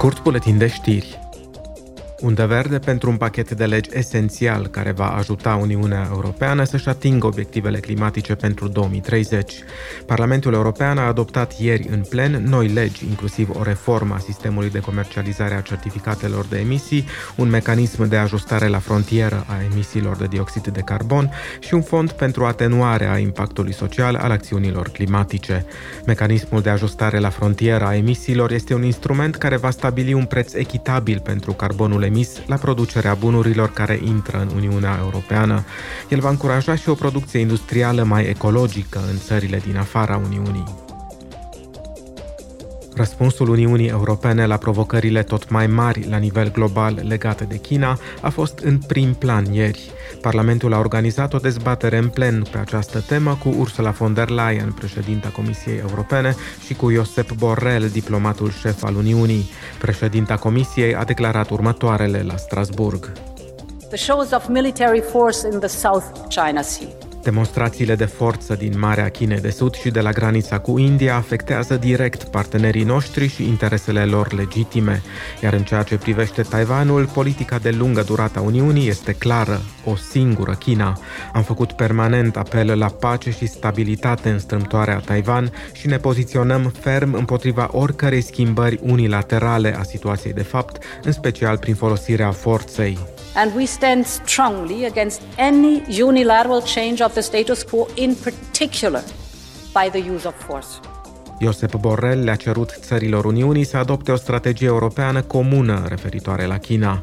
Scurt buletin de. Undă verde pentru un pachet de legi esențial care va ajuta Uniunea Europeană să-și atingă obiectivele climatice pentru 2030. Parlamentul European a adoptat ieri în plen noi legi, inclusiv o reformă a sistemului de comercializare a certificatelor de emisii, un mecanism de ajustare la frontieră a emisiilor de dioxid de carbon și un fond pentru atenuarea impactului social al acțiunilor climatice. Mecanismul de ajustare la frontieră a emisiilor este un instrument care va stabili un preț echitabil pentru carbonul emis la producerea bunurilor care intră în Uniunea Europeană. El va încuraja și o producție industrială mai ecologică în țările din afara Uniunii. Răspunsul Uniunii Europene la provocările tot mai mari la nivel global legate de China a fost în prim plan ieri. Parlamentul a organizat o dezbatere în plen pe această temă cu Ursula von der Leyen, președinta Comisiei Europene, și cu Josep Borrell, diplomatul șef al Uniunii. Președinta Comisiei a declarat următoarele la Strasburg. The shows of military force in the South China Sea Demonstrațiile de forță din Marea Chinei de Sud și de la granița cu India afectează direct partenerii noștri și interesele lor legitime, iar în ceea ce privește Taiwanul, politica de lungă durată a Uniunii este clară, o singură China. Am făcut permanent apel la pace și stabilitate în strâmtoarea Taiwan și ne poziționăm ferm împotriva oricărei schimbări unilaterale a situației de fapt, în special prin folosirea forței and we stand strongly against any unilateral change of the status quo, in particular by the use of force. Josep Borrell le-a cerut țărilor Uniunii să adopte o strategie europeană comună referitoare la China.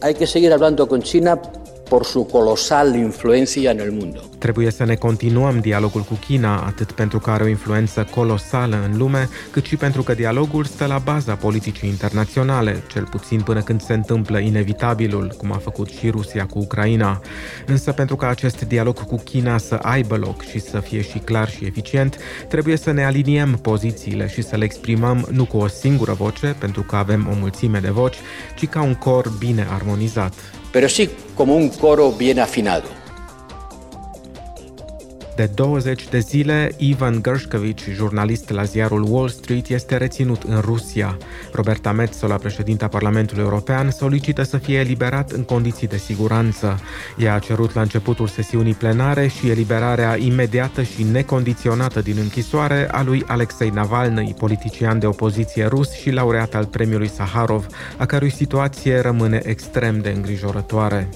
Hay que seguir hablando con China por su colosal influencia en el mundo. Trebuie să ne continuăm dialogul cu China, atât pentru că are o influență colosală în lume, cât și pentru că dialogul stă la baza politicii internaționale, cel puțin până când se întâmplă inevitabilul, cum a făcut și Rusia cu Ucraina. Însă pentru ca acest dialog cu China să aibă loc și să fie și clar și eficient, trebuie să ne aliniem pozițiile și să le exprimăm nu cu o singură voce, pentru că avem o mulțime de voci, ci ca un cor bine armonizat. Pero sí como un coro bien afinado. De 20 de zile, Ivan Gershkovich, jurnalist la ziarul Wall Street, este reținut în Rusia. Roberta Metsola, președinta Parlamentului European, solicită să fie eliberat în condiții de siguranță. Ea a cerut la începutul sesiunii plenare și eliberarea imediată și necondiționată din închisoare a lui Alexei Navalny, politician de opoziție rus și laureat al premiului Saharov, a cărui situație rămâne extrem de îngrijorătoare.